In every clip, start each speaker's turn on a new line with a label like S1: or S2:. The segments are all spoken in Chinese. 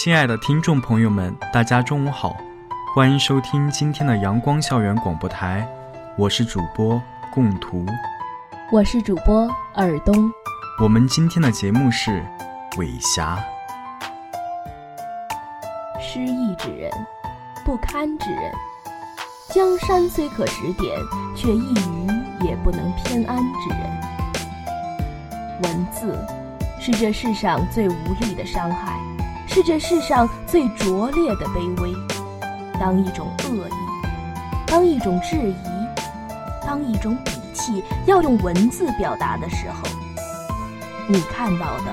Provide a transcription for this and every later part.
S1: 亲爱的听众朋友们，大家中午好，欢迎收听今天的阳光校园广播台，我是主播共图，
S2: 我是主播尔东。
S1: 我们今天的节目是尾霞。
S2: 失意之人，不堪之人，江山虽可指点，却一隅也不能偏安之人。文字是这世上最无力的伤害。是这世上最拙劣的卑微。当一种恶意，当一种质疑，当一种底气要用文字表达的时候，你看到的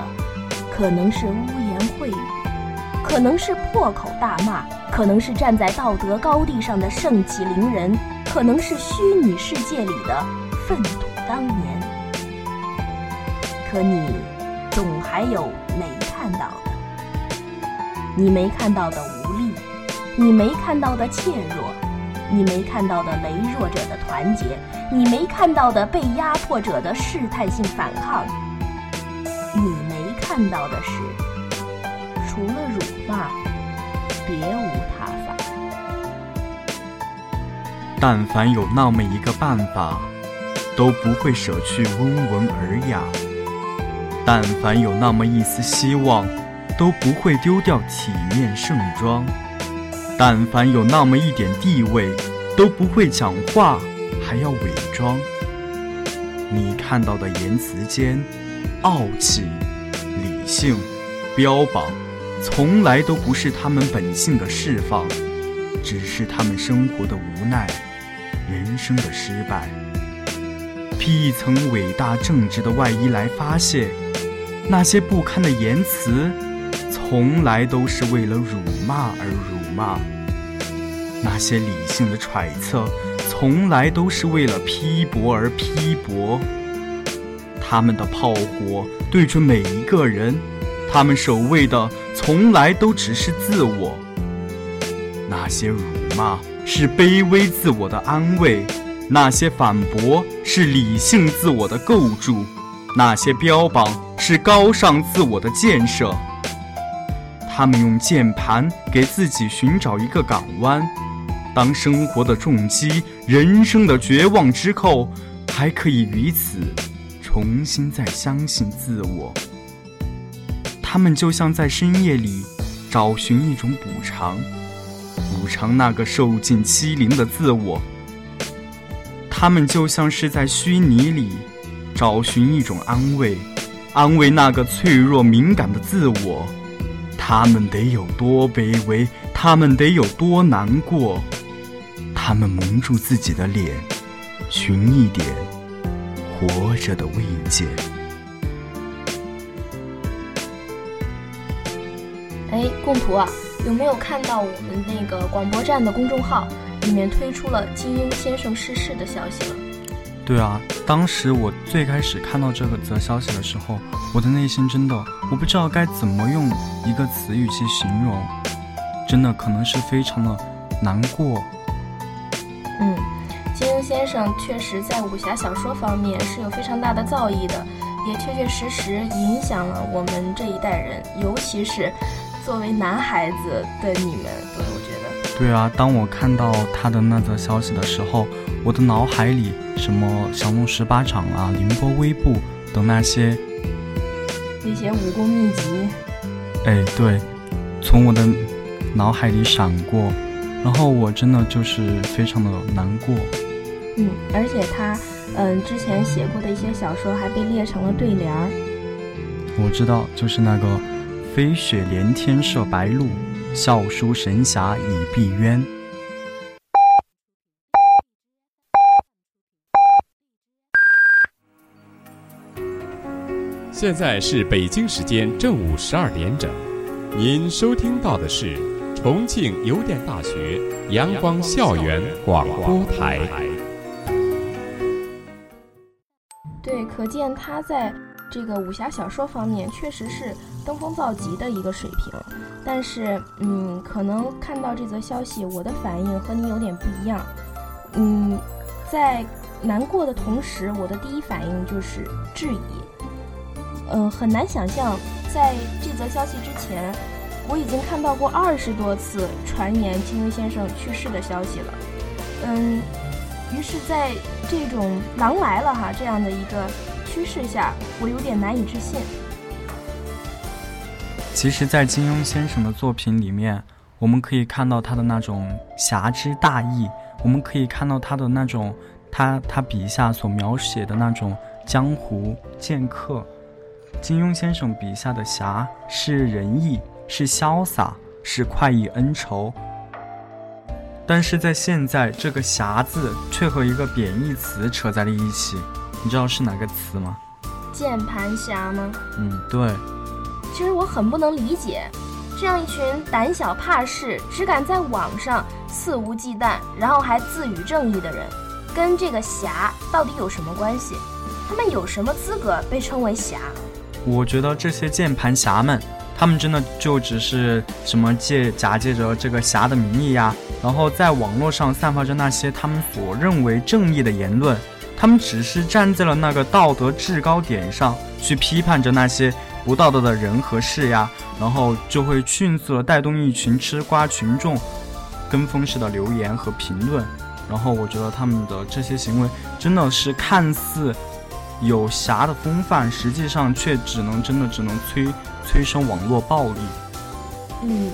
S2: 可能是污言秽语，可能是破口大骂，可能是站在道德高地上的盛气凌人，可能是虚拟世界里的粪土当年。可你总还有。你没看到的无力，你没看到的怯弱，你没看到的羸弱者的团结，你没看到的被压迫者的试探性反抗，你没看到的是，除了辱骂，别无他法。
S1: 但凡有那么一个办法，都不会舍去温文尔雅；但凡有那么一丝希望。都不会丢掉体面盛装，但凡有那么一点地位，都不会讲话还要伪装。你看到的言辞间，傲气、理性、标榜，从来都不是他们本性的释放，只是他们生活的无奈，人生的失败。披一层伟大正直的外衣来发泄，那些不堪的言辞。从来都是为了辱骂而辱骂，那些理性的揣测，从来都是为了批驳而批驳。他们的炮火对准每一个人，他们守卫的从来都只是自我。那些辱骂是卑微自我的安慰，那些反驳是理性自我的构筑，那些标榜是高尚自我的建设。他们用键盘给自己寻找一个港湾，当生活的重击、人生的绝望之后，还可以于此重新再相信自我。他们就像在深夜里找寻一种补偿，补偿那个受尽欺凌的自我。他们就像是在虚拟里找寻一种安慰，安慰那个脆弱敏感的自我。他们得有多卑微，他们得有多难过，他们蒙住自己的脸，寻一点活着的慰藉。
S2: 哎，供图啊，有没有看到我们那个广播站的公众号里面推出了金庸先生逝世的消息了？
S1: 对啊，当时我最开始看到这个则消息的时候，我的内心真的我不知道该怎么用一个词语去形容，真的可能是非常的难过。
S2: 嗯，金庸先生确实在武侠小说方面是有非常大的造诣的，也确确实实影响了我们这一代人，尤其是作为男孩子的你们，
S1: 对啊，当我看到他的那则消息的时候。我的脑海里，什么降龙十八掌啊、凌波微步等那些
S2: 那些武功秘籍，
S1: 哎，对，从我的脑海里闪过，然后我真的就是非常的难过。
S2: 嗯，而且他，嗯，之前写过的一些小说还被列成了对联儿。
S1: 我知道，就是那个“飞雪连天射白鹿，笑书神侠倚碧鸳”。
S3: 现在是北京时间正午十二点整，您收听到的是重庆邮电大学阳光校园广播台。
S2: 对，可见他在这个武侠小说方面确实是登峰造极的一个水平。但是，嗯，可能看到这则消息，我的反应和你有点不一样。嗯，在难过的同时，我的第一反应就是质疑。嗯，很难想象，在这则消息之前，我已经看到过二十多次传言金庸先生去世的消息了。嗯，于是，在这种“狼来了”哈这样的一个趋势下，我有点难以置信。
S1: 其实，在金庸先生的作品里面，我们可以看到他的那种侠之大义，我们可以看到他的那种他他笔下所描写的那种江湖剑客。金庸先生笔下的侠是仁义，是潇洒，是快意恩仇。但是在现在，这个“侠”字却和一个贬义词扯在了一起，你知道是哪个词吗？
S2: 键盘侠吗？
S1: 嗯，对。
S2: 其实我很不能理解，这样一群胆小怕事、只敢在网上肆无忌惮，然后还自诩正义的人，跟这个侠到底有什么关系？他们有什么资格被称为侠？
S1: 我觉得这些键盘侠们，他们真的就只是什么借假借着这个侠的名义呀，然后在网络上散发着那些他们所认为正义的言论。他们只是站在了那个道德制高点上去批判着那些不道德的人和事呀，然后就会迅速的带动一群吃瓜群众跟风式的留言和评论。然后我觉得他们的这些行为真的是看似。有侠的风范，实际上却只能真的只能催催生网络暴力。
S2: 嗯，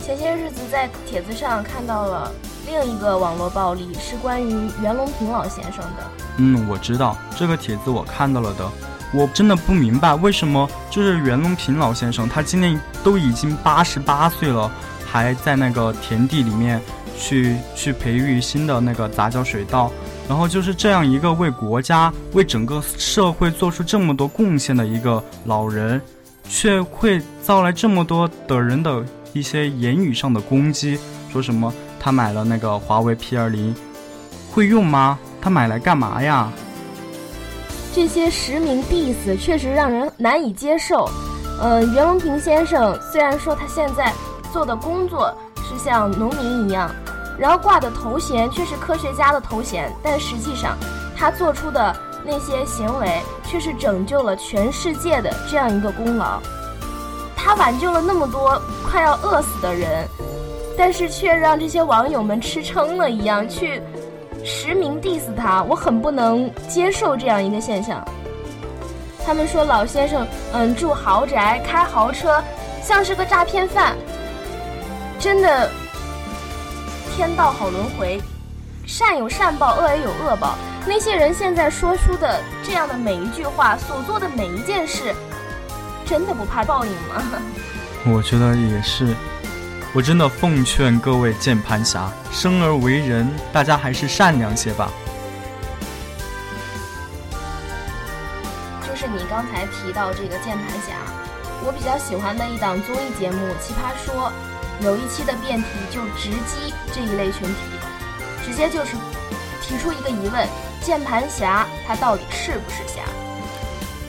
S2: 前些日子在帖子上看到了另一个网络暴力，是关于袁隆平老先生的。
S1: 嗯，我知道这个帖子我看到了的。我真的不明白为什么就是袁隆平老先生，他今年都已经八十八岁了，还在那个田地里面去去培育新的那个杂交水稻。然后就是这样一个为国家、为整个社会做出这么多贡献的一个老人，却会遭来这么多的人的一些言语上的攻击，说什么他买了那个华为 P 二零，会用吗？他买来干嘛呀？
S2: 这些实名 diss 确实让人难以接受。呃，袁隆平先生虽然说他现在做的工作是像农民一样。然后挂的头衔却是科学家的头衔，但实际上，他做出的那些行为却是拯救了全世界的这样一个功劳。他挽救了那么多快要饿死的人，但是却让这些网友们吃撑了一样去实名 diss 他，我很不能接受这样一个现象。他们说老先生，嗯，住豪宅，开豪车，像是个诈骗犯，真的。天道好轮回，善有善报，恶也有恶报。那些人现在说出的这样的每一句话，所做的每一件事，真的不怕报应吗？
S1: 我觉得也是。我真的奉劝各位键盘侠，生而为人，大家还是善良些吧。
S2: 就是你刚才提到这个键盘侠，我比较喜欢的一档综艺节目《奇葩说》。有一期的辩题就直击这一类群体，直接就是提出一个疑问：键盘侠他到底是不是侠？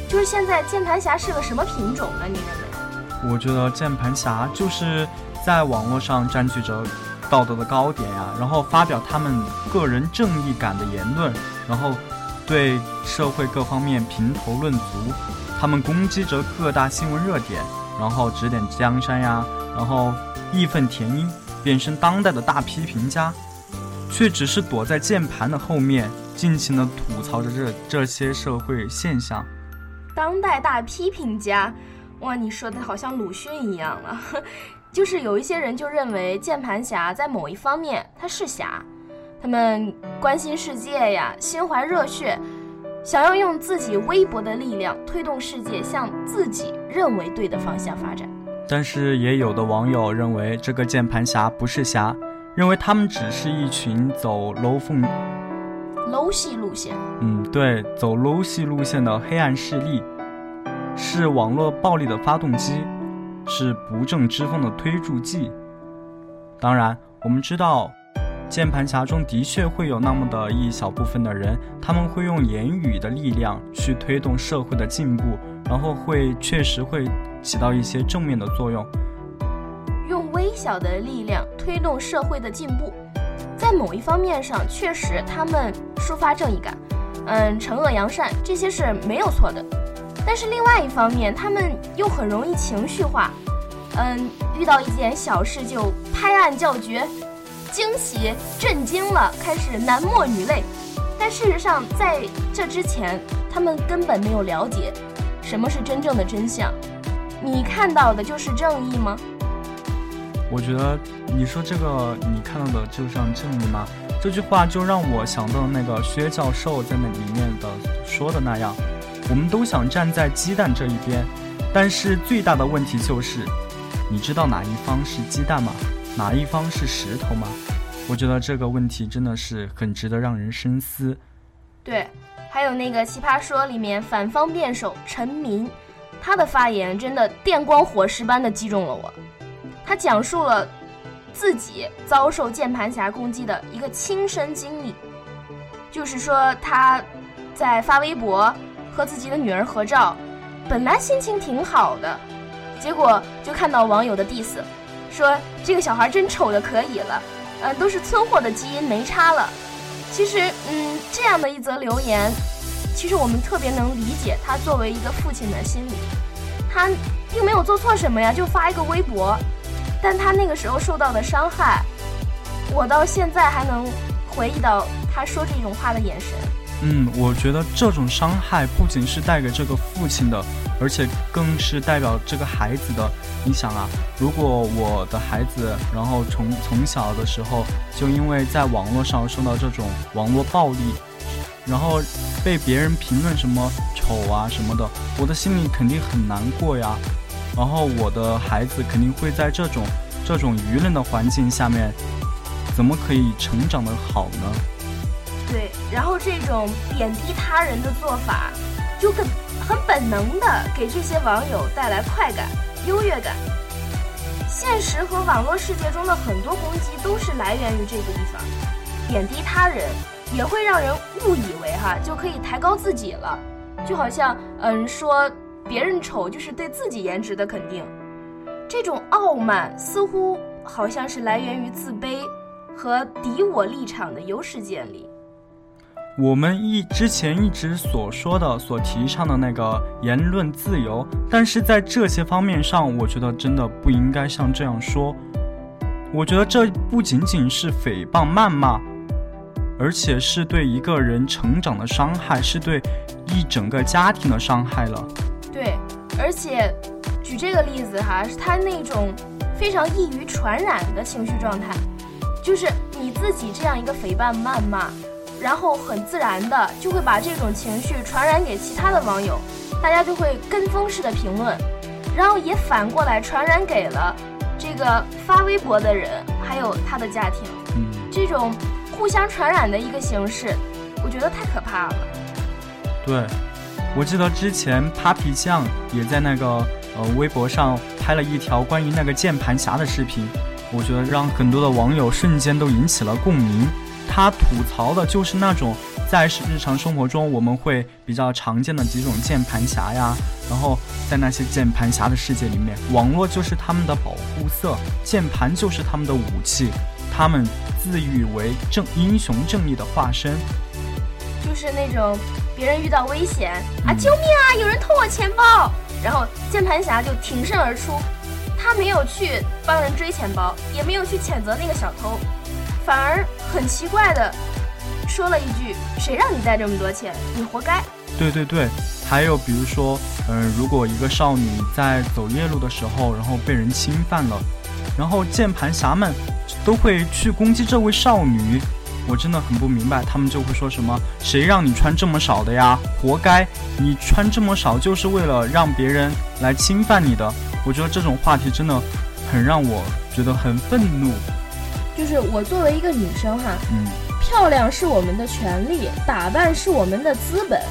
S2: 就是现在键盘侠是个什么品种呢？你认为？
S1: 我觉得键盘侠就是在网络上占据着道德的高点呀，然后发表他们个人正义感的言论，然后对社会各方面评头论足，他们攻击着各大新闻热点，然后指点江山呀，然后。义愤填膺，变身当代的大批评家，却只是躲在键盘的后面，尽情的吐槽着这这些社会现象。
S2: 当代大批评家，哇，你说的好像鲁迅一样了。就是有一些人就认为键盘侠在某一方面他是侠，他们关心世界呀，心怀热血，想要用自己微薄的力量推动世界向自己认为对的方向发展。
S1: 但是也有的网友认为这个键盘侠不是侠，认为他们只是一群走 low 风、
S2: low 系路线。
S1: 嗯，对，走 low 系路线的黑暗势力。是网络暴力的发动机，是不正之风的推助剂。当然，我们知道，键盘侠中的确会有那么的一小部分的人，他们会用言语的力量去推动社会的进步，然后会确实会起到一些正面的作用。
S2: 用微小的力量推动社会的进步，在某一方面上，确实他们抒发正义感，嗯，惩恶扬善，这些是没有错的。但是另外一方面，他们又很容易情绪化，嗯，遇到一件小事就拍案叫绝，惊喜、震惊了，开始男默女泪。但事实上，在这之前，他们根本没有了解什么是真正的真相。你看到的就是正义吗？
S1: 我觉得你说这个，你看到的就像正义吗？这句话就让我想到那个薛教授在那里面的说的那样。我们都想站在鸡蛋这一边，但是最大的问题就是，你知道哪一方是鸡蛋吗？哪一方是石头吗？我觉得这个问题真的是很值得让人深思。
S2: 对，还有那个《奇葩说》里面反方辩手陈明，他的发言真的电光火石般的击中了我。他讲述了自己遭受键盘侠攻击的一个亲身经历，就是说他在发微博。和自己的女儿合照，本来心情挺好的，结果就看到网友的 diss，说这个小孩真丑的可以了，嗯，都是村货的基因没差了。其实，嗯，这样的一则留言，其实我们特别能理解他作为一个父亲的心理。他并没有做错什么呀，就发一个微博，但他那个时候受到的伤害，我到现在还能回忆到他说这种话的眼神。
S1: 嗯，我觉得这种伤害不仅是带给这个父亲的，而且更是代表这个孩子的。你想啊，如果我的孩子，然后从从小的时候就因为在网络上受到这种网络暴力，然后被别人评论什么丑啊什么的，我的心里肯定很难过呀。然后我的孩子肯定会在这种这种舆论的环境下面，怎么可以成长的好呢？
S2: 对，然后这种贬低他人的做法，就很很本能的给这些网友带来快感、优越感。现实和网络世界中的很多攻击都是来源于这个地方，贬低他人也会让人误以为哈就可以抬高自己了，就好像嗯说别人丑就是对自己颜值的肯定，这种傲慢似乎好像是来源于自卑和敌我立场的优势建立。
S1: 我们一之前一直所说的、所提倡的那个言论自由，但是在这些方面上，我觉得真的不应该像这样说。我觉得这不仅仅是诽谤、谩骂，而且是对一个人成长的伤害，是对一整个家庭的伤害了。
S2: 对，而且举这个例子哈，是他那种非常易于传染的情绪状态，就是你自己这样一个诽谤、谩骂。然后很自然的就会把这种情绪传染给其他的网友，大家就会跟风式的评论，然后也反过来传染给了这个发微博的人，还有他的家庭。
S1: 嗯，
S2: 这种互相传染的一个形式，我觉得太可怕了。
S1: 对，我记得之前 Papi 酱也在那个呃微博上拍了一条关于那个键盘侠的视频，我觉得让很多的网友瞬间都引起了共鸣。他吐槽的就是那种在日常生活中我们会比较常见的几种键盘侠呀，然后在那些键盘侠的世界里面，网络就是他们的保护色，键盘就是他们的武器，他们自誉为正英雄正义的化身，
S2: 就是那种别人遇到危险啊，救命啊，有人偷我钱包，然后键盘侠就挺身而出，他没有去帮人追钱包，也没有去谴责那个小偷。反而很奇怪的说了一句：“谁让你带这么多钱？你活该。”
S1: 对对对，还有比如说，嗯，如果一个少女在走夜路的时候，然后被人侵犯了，然后键盘侠们都会去攻击这位少女，我真的很不明白，他们就会说什么：“谁让你穿这么少的呀？活该！你穿这么少就是为了让别人来侵犯你的。”我觉得这种话题真的很让我觉得很愤怒。
S2: 就是我作为一个女生哈，
S1: 嗯，
S2: 漂亮是我们的权利，打扮是我们的资本，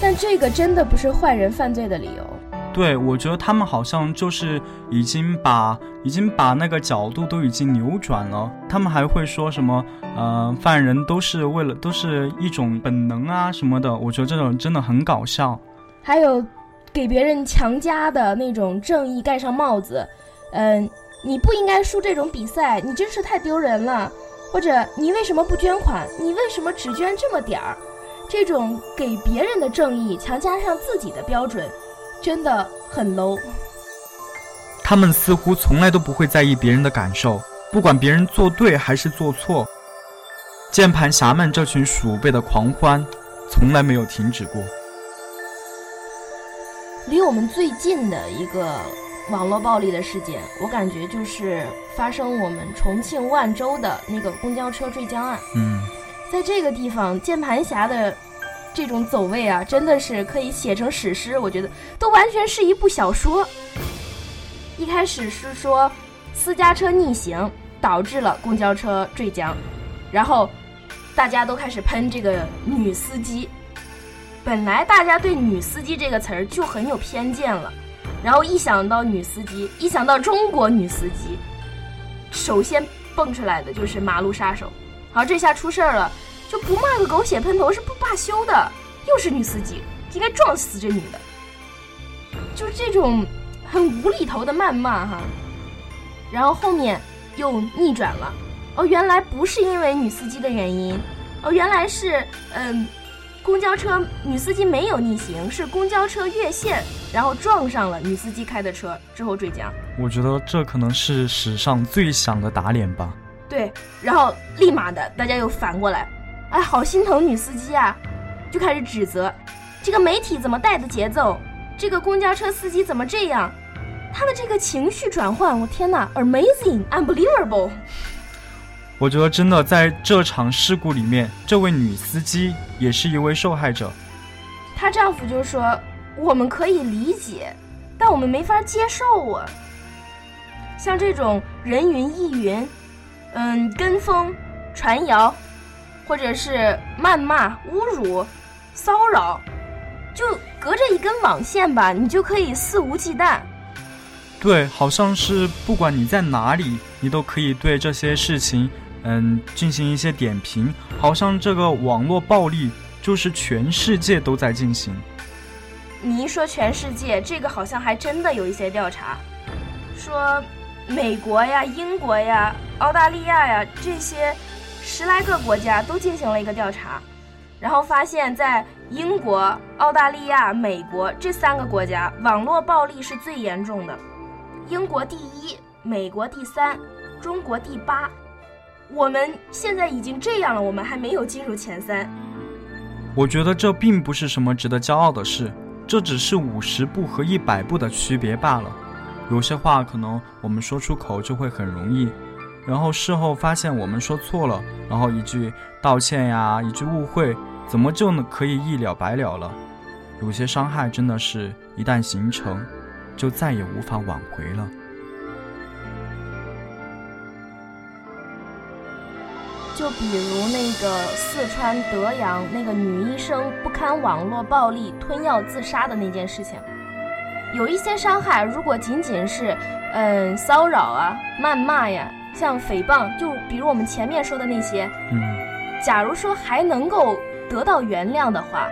S2: 但这个真的不是坏人犯罪的理由。
S1: 对，我觉得他们好像就是已经把已经把那个角度都已经扭转了。他们还会说什么，呃，犯人都是为了都是一种本能啊什么的。我觉得这种真的很搞笑。
S2: 还有，给别人强加的那种正义盖上帽子，嗯，你不应该输这种比赛，你真是太丢人了。或者你为什么不捐款？你为什么只捐这么点儿？这种给别人的正义强加上自己的标准。真的很 low。
S1: 他们似乎从来都不会在意别人的感受，不管别人做对还是做错。键盘侠们这群鼠辈的狂欢，从来没有停止过。
S2: 离我们最近的一个网络暴力的事件，我感觉就是发生我们重庆万州的那个公交车坠江案。
S1: 嗯，
S2: 在这个地方，键盘侠的。这种走位啊，真的是可以写成史诗，我觉得都完全是一部小说。一开始是说私家车逆行导致了公交车坠江，然后大家都开始喷这个女司机。本来大家对“女司机”这个词儿就很有偏见了，然后一想到女司机，一想到中国女司机，首先蹦出来的就是马路杀手。好，这下出事儿了。就不骂个狗血喷头是不罢休的，又是女司机，应该撞死这女的。就是这种很无厘头的谩骂哈，然后后面又逆转了，哦，原来不是因为女司机的原因，哦，原来是嗯，公交车女司机没有逆行，是公交车越线，然后撞上了女司机开的车之后坠江。
S1: 我觉得这可能是史上最响的打脸吧。
S2: 对，然后立马的大家又反过来。哎，好心疼女司机啊，就开始指责这个媒体怎么带的节奏，这个公交车司机怎么这样，他的这个情绪转换，我天哪，amazing，unbelievable。
S1: 我觉得真的在这场事故里面，这位女司机也是一位受害者。
S2: 她丈夫就说：“我们可以理解，但我们没法接受啊。像这种人云亦云，嗯，跟风传谣。”或者是谩骂、侮辱、骚扰，就隔着一根网线吧，你就可以肆无忌惮。
S1: 对，好像是不管你在哪里，你都可以对这些事情，嗯，进行一些点评。好像这个网络暴力就是全世界都在进行。
S2: 你一说全世界，这个好像还真的有一些调查，说美国呀、英国呀、澳大利亚呀这些。十来个国家都进行了一个调查，然后发现，在英国、澳大利亚、美国这三个国家，网络暴力是最严重的。英国第一，美国第三，中国第八。我们现在已经这样了，我们还没有进入前三。
S1: 我觉得这并不是什么值得骄傲的事，这只是五十步和一百步的区别罢了。有些话可能我们说出口就会很容易。然后事后发现我们说错了，然后一句道歉呀，一句误会，怎么就能可以一了百了了？有些伤害真的是一旦形成，就再也无法挽回了。
S2: 就比如那个四川德阳那个女医生不堪网络暴力吞药自杀的那件事情，有一些伤害，如果仅仅是嗯骚扰啊、谩骂呀。像诽谤，就比如我们前面说的那些，
S1: 嗯，
S2: 假如说还能够得到原谅的话，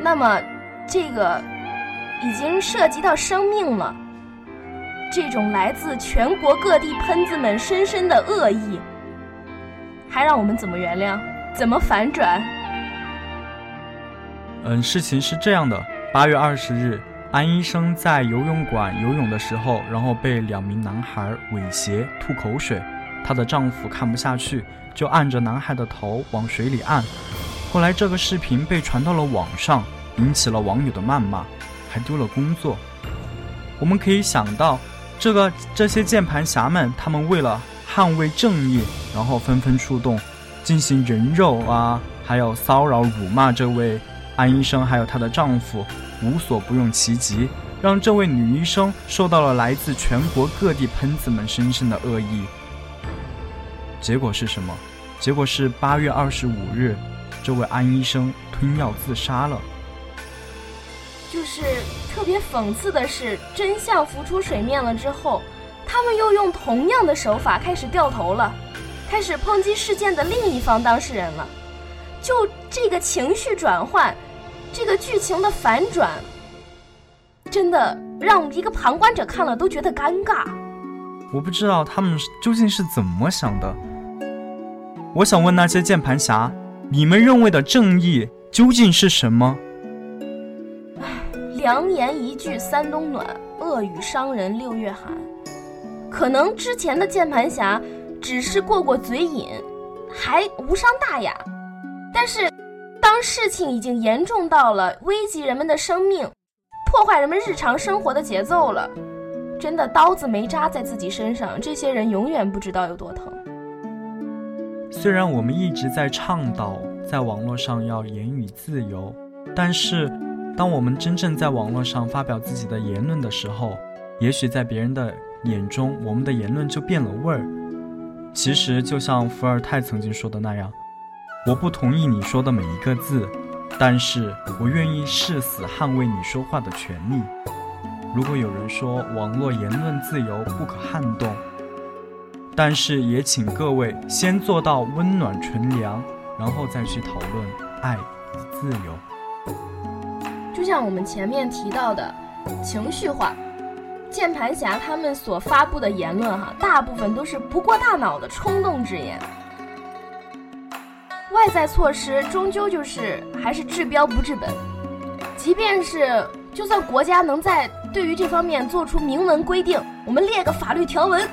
S2: 那么这个已经涉及到生命了。这种来自全国各地喷子们深深的恶意，还让我们怎么原谅？怎么反转？
S1: 嗯，事情是这样的：八月二十日，安医生在游泳馆游泳的时候，然后被两名男孩猥亵、吐口水。她的丈夫看不下去，就按着男孩的头往水里按。后来这个视频被传到了网上，引起了网友的谩骂，还丢了工作。我们可以想到，这个这些键盘侠们，他们为了捍卫正义，然后纷纷出动，进行人肉啊，还有骚扰、辱骂这位安医生，还有她的丈夫，无所不用其极，让这位女医生受到了来自全国各地喷子们深深的恶意。结果是什么？结果是八月二十五日，这位安医生吞药自杀了。
S2: 就是特别讽刺的是，真相浮出水面了之后，他们又用同样的手法开始掉头了，开始抨击事件的另一方当事人了。就这个情绪转换，这个剧情的反转，真的让一个旁观者看了都觉得尴尬。
S1: 我不知道他们究竟是怎么想的。我想问那些键盘侠，你们认为的正义究竟是什么？
S2: 良言一句三冬暖，恶语伤人六月寒。可能之前的键盘侠只是过过嘴瘾，还无伤大雅。但是，当事情已经严重到了危及人们的生命、破坏人们日常生活的节奏了，真的刀子没扎在自己身上，这些人永远不知道有多疼。
S1: 虽然我们一直在倡导在网络上要言语自由，但是。当我们真正在网络上发表自己的言论的时候，也许在别人的眼中，我们的言论就变了味儿。其实就像伏尔泰曾经说的那样：“我不同意你说的每一个字，但是我愿意誓死捍卫你说话的权利。”如果有人说网络言论自由不可撼动，但是也请各位先做到温暖纯良，然后再去讨论爱与自由。
S2: 就像我们前面提到的，情绪化键盘侠他们所发布的言论，哈，大部分都是不过大脑的冲动之言。外在措施终究就是还是治标不治本。即便是就算国家能在对于这方面做出明文规定，我们列个法律条文，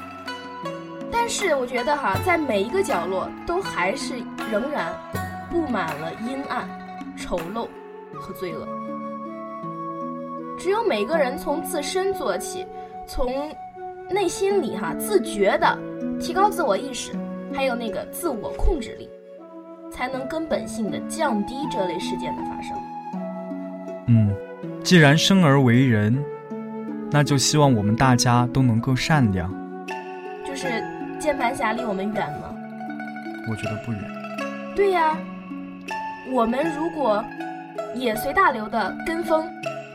S2: 但是我觉得哈，在每一个角落都还是仍然布满了阴暗、丑陋和罪恶。只有每个人从自身做起，从内心里哈自觉的提高自我意识，还有那个自我控制力，才能根本性的降低这类事件的发生。
S1: 嗯，既然生而为人，那就希望我们大家都能够善良。
S2: 就是键盘侠离我们远吗？
S1: 我觉得不远。
S2: 对呀，我们如果也随大流的跟风。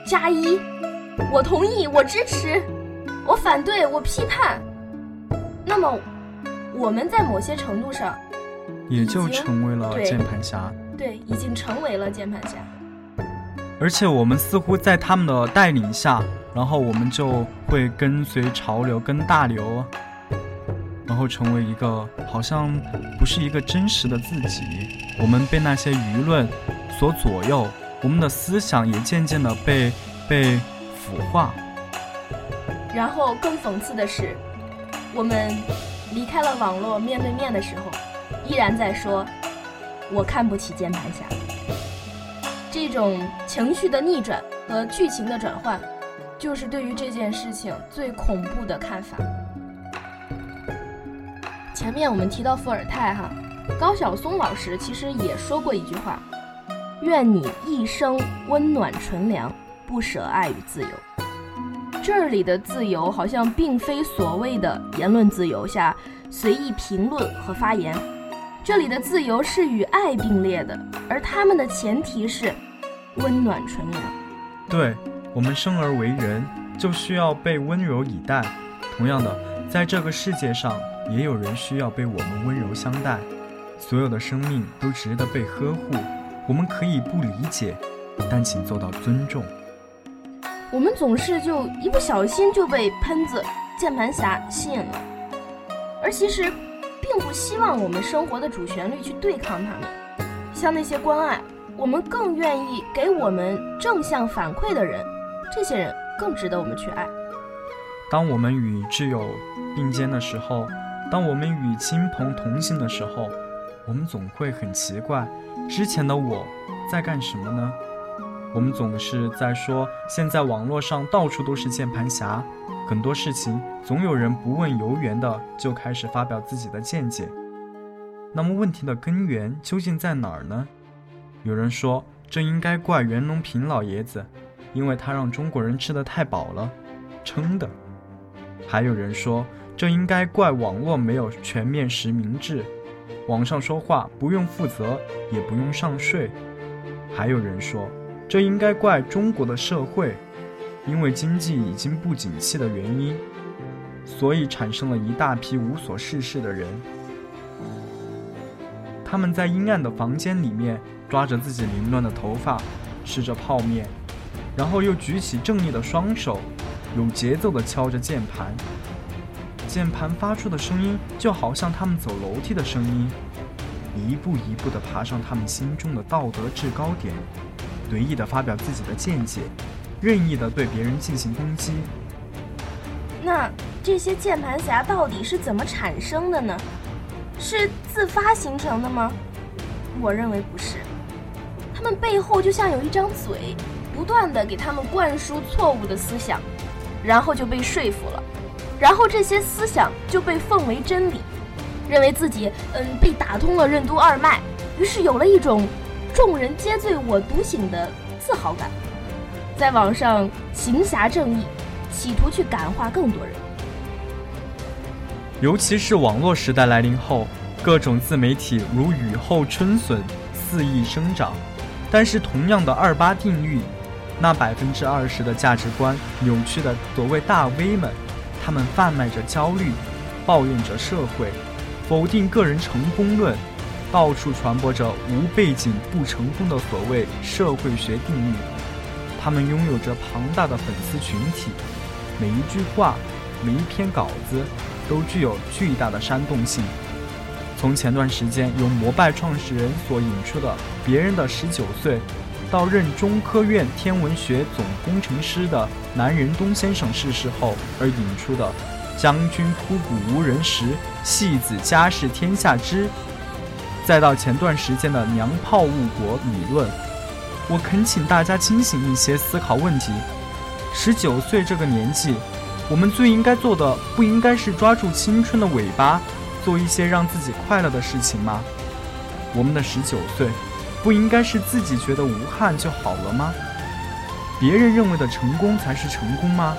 S2: 加一，我同意，我支持，我反对，我批判。那么，我们在某些程度上，
S1: 也就成为了键盘侠。
S2: 对，已经成为了键盘侠。
S1: 而且，我们似乎在他们的带领下，然后我们就会跟随潮流，跟大流，然后成为一个好像不是一个真实的自己。我们被那些舆论所左右。我们的思想也渐渐的被被腐化，
S2: 然后更讽刺的是，我们离开了网络，面对面的时候，依然在说“我看不起键盘侠”。这种情绪的逆转和剧情的转换，就是对于这件事情最恐怖的看法。前面我们提到伏尔泰哈，高晓松老师其实也说过一句话。愿你一生温暖纯良，不舍爱与自由。这里的自由好像并非所谓的言论自由下随意评论和发言，这里的自由是与爱并列的，而他们的前提是温暖纯良。
S1: 对我们生而为人，就需要被温柔以待。同样的，在这个世界上，也有人需要被我们温柔相待。所有的生命都值得被呵护。我们可以不理解，但请做到尊重。
S2: 我们总是就一不小心就被喷子、键盘侠吸引了，而其实并不希望我们生活的主旋律去对抗他们。像那些关爱我们更愿意给我们正向反馈的人，这些人更值得我们去爱。
S1: 当我们与挚友并肩的时候，当我们与亲朋同行的时候，我们总会很奇怪。之前的我在干什么呢？我们总是在说，现在网络上到处都是键盘侠，很多事情总有人不问由源的就开始发表自己的见解。那么问题的根源究竟在哪儿呢？有人说这应该怪袁隆平老爷子，因为他让中国人吃的太饱了，撑的。还有人说这应该怪网络没有全面实名制。网上说话不用负责，也不用上税。还有人说，这应该怪中国的社会，因为经济已经不景气的原因，所以产生了一大批无所事事的人。他们在阴暗的房间里面抓着自己凌乱的头发，吃着泡面，然后又举起正义的双手，有节奏地敲着键盘。键盘发出的声音就好像他们走楼梯的声音，一步一步地爬上他们心中的道德制高点，随意地发表自己的见解，任意地对别人进行攻击。
S2: 那这些键盘侠到底是怎么产生的呢？是自发形成的吗？我认为不是，他们背后就像有一张嘴，不断的给他们灌输错误的思想，然后就被说服了，然后这些思想就被奉为真理，认为自己嗯被打通了任督二脉，于是有了一种众人皆醉我独醒的自豪感，在网上行侠正义，企图去感化更多人。
S1: 尤其是网络时代来临后，各种自媒体如雨后春笋肆意生长。但是，同样的二八定律，那百分之二十的价值观扭曲的所谓大 V 们，他们贩卖着焦虑，抱怨着社会，否定个人成功论，到处传播着无背景不成功的所谓社会学定律。他们拥有着庞大的粉丝群体，每一句话，每一篇稿子。都具有巨大的煽动性。从前段时间由摩拜创始人所引出的“别人的十九岁”，到任中科院天文学总工程师的南仁东先生逝世后而引出的“将军枯骨无人识，戏子家事天下知”，再到前段时间的“娘炮误国”理论，我恳请大家清醒一些，思考问题。十九岁这个年纪。我们最应该做的，不应该是抓住青春的尾巴，做一些让自己快乐的事情吗？我们的十九岁，不应该是自己觉得无憾就好了吗？别人认为的成功才是成功吗？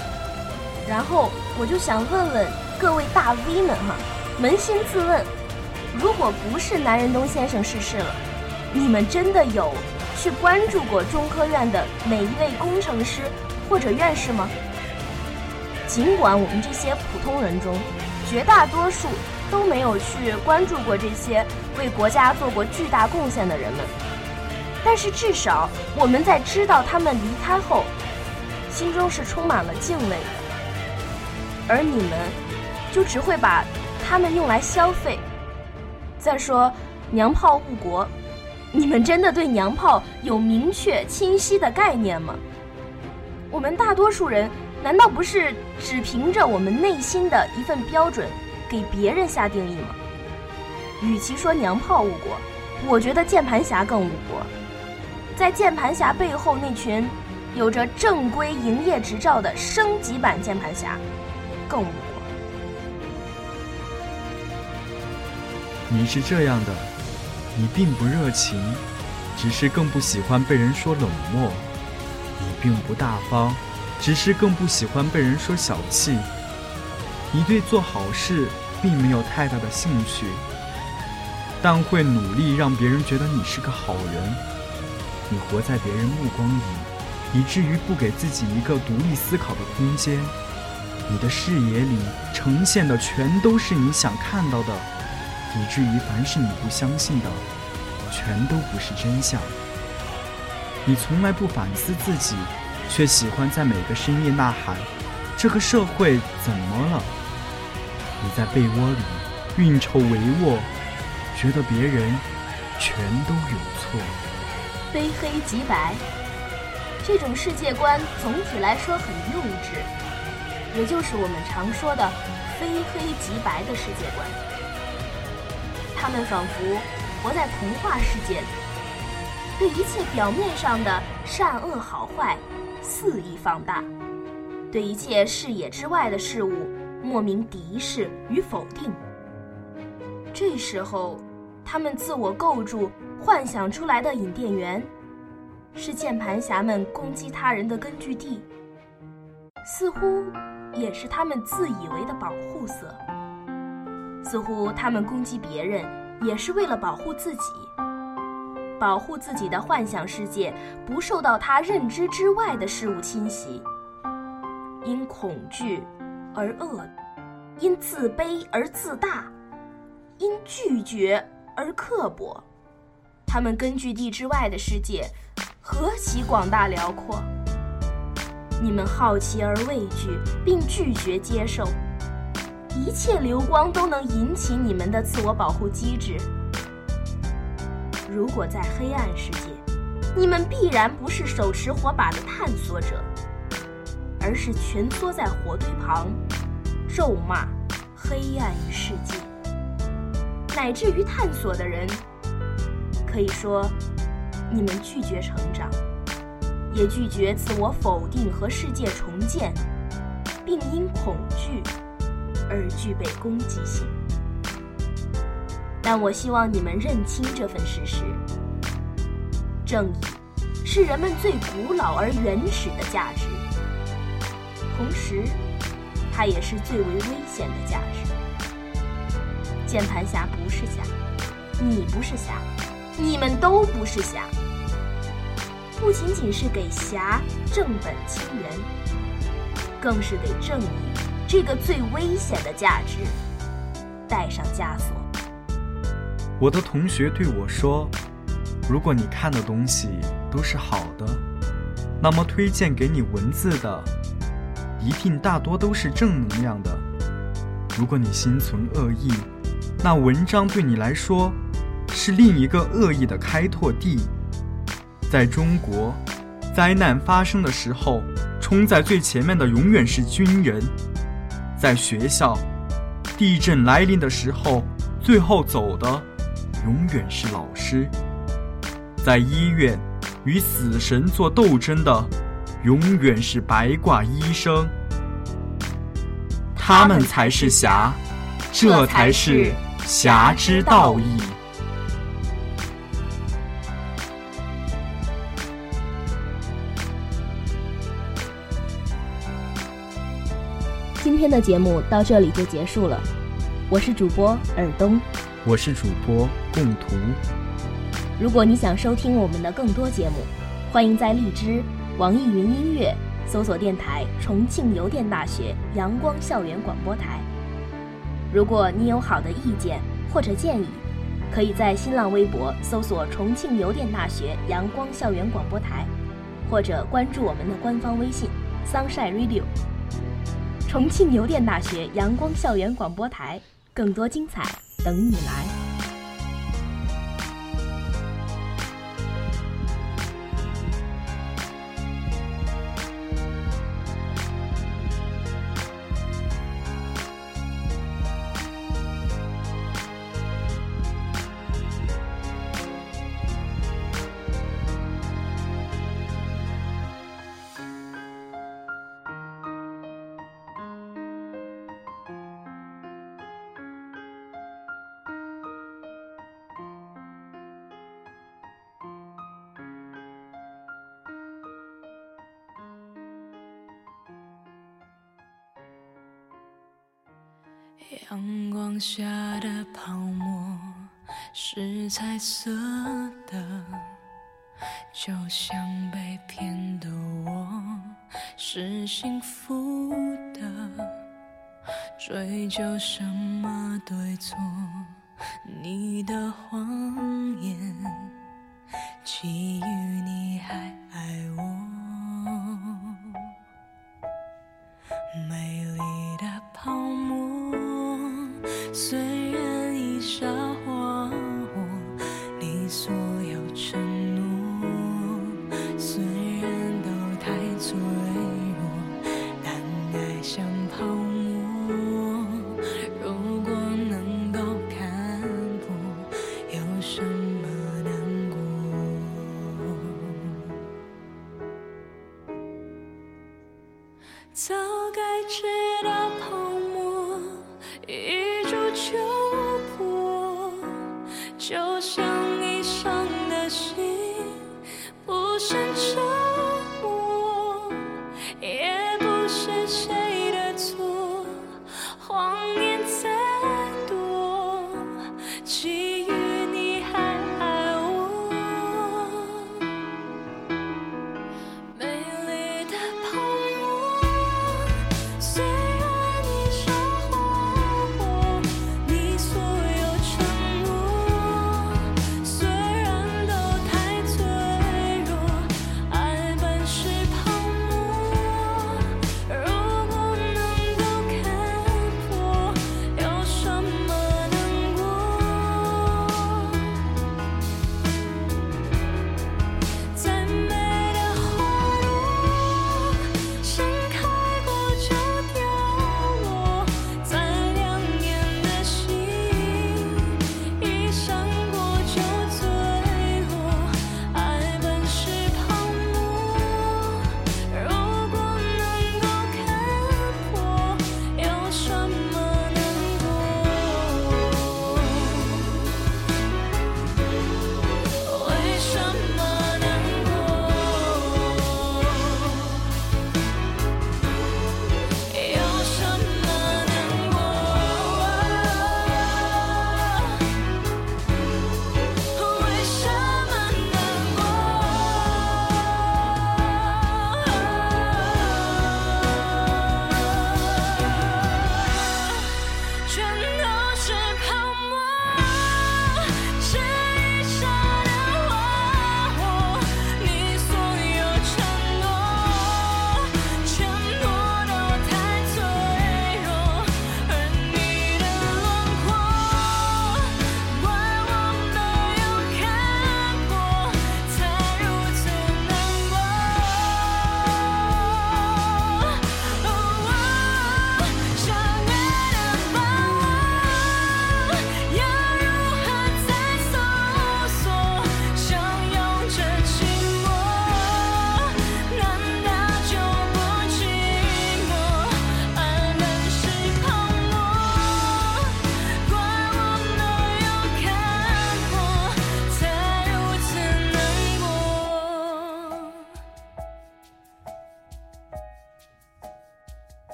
S2: 然后我就想问问各位大 V 们哈，扪心自问，如果不是南仁东先生逝世了，你们真的有去关注过中科院的每一位工程师或者院士吗？尽管我们这些普通人中，绝大多数都没有去关注过这些为国家做过巨大贡献的人们，但是至少我们在知道他们离开后，心中是充满了敬畏的。而你们，就只会把他们用来消费。再说“娘炮误国”，你们真的对“娘炮”有明确清晰的概念吗？我们大多数人。难道不是只凭着我们内心的一份标准，给别人下定义吗？与其说娘炮误国，我觉得键盘侠更误国。在键盘侠背后那群有着正规营业执照的升级版键盘侠，更误国。
S1: 你是这样的，你并不热情，只是更不喜欢被人说冷漠。你并不大方。只是更不喜欢被人说小气。你对做好事并没有太大的兴趣，但会努力让别人觉得你是个好人。你活在别人目光里，以至于不给自己一个独立思考的空间。你的视野里呈现的全都是你想看到的，以至于凡是你不相信的，全都不是真相。你从来不反思自己。却喜欢在每个深夜呐喊：“这个社会怎么了？”你在被窝里运筹帷幄，觉得别人全都有错。
S2: 非黑即白，这种世界观总体来说很幼稚，也就是我们常说的“非黑即白”的世界观。他们仿佛活在童话世界里，对一切表面上的善恶好坏。肆意放大，对一切视野之外的事物莫名敌视与否定。这时候，他们自我构筑、幻想出来的引电源，是键盘侠们攻击他人的根据地，似乎也是他们自以为的保护色。似乎他们攻击别人，也是为了保护自己。保护自己的幻想世界不受到他认知之外的事物侵袭。因恐惧而恶，因自卑而自大，因拒绝而刻薄。他们根据地之外的世界，何其广大辽阔！你们好奇而畏惧，并拒绝接受。一切流光都能引起你们的自我保护机制。如果在黑暗世界，你们必然不是手持火把的探索者，而是蜷缩在火堆旁，咒骂黑暗与世界，乃至于探索的人。可以说，你们拒绝成长，也拒绝自我否定和世界重建，并因恐惧。而具备攻击性，但我希望你们认清这份事实：正义是人们最古老而原始的价值，同时，它也是最为危险的价值。键盘侠不是侠，你不是侠，你们都不是侠。不仅仅是给侠正本清源，更是给正义。这个最危险的价值，带上枷锁。
S1: 我的同学对我说：“如果你看的东西都是好的，那么推荐给你文字的，一定大多都是正能量的。如果你心存恶意，那文章对你来说是另一个恶意的开拓地。在中国，灾难发生的时候，冲在最前面的永远是军人。”在学校，地震来临的时候，最后走的永远是老师；在医院，与死神做斗争的永远是白褂医生。他们才是侠，这才是侠之道义。
S2: 今天的节目到这里就结束了，我是主播尔东，
S1: 我是主播共图。
S2: 如果你想收听我们的更多节目，欢迎在荔枝、网易云音乐搜索电台重庆邮电大学阳光校园广播台。如果你有好的意见或者建议，可以在新浪微博搜索重庆邮电大学阳光校园广播台，或者关注我们的官方微信 Sunshine Radio。重庆邮电大学阳光校园广播台，更多精彩等你来。
S4: 阳光下的泡沫是彩色的，就像被骗的我是幸福的。追究什么对错？你的谎言，基于你还爱我。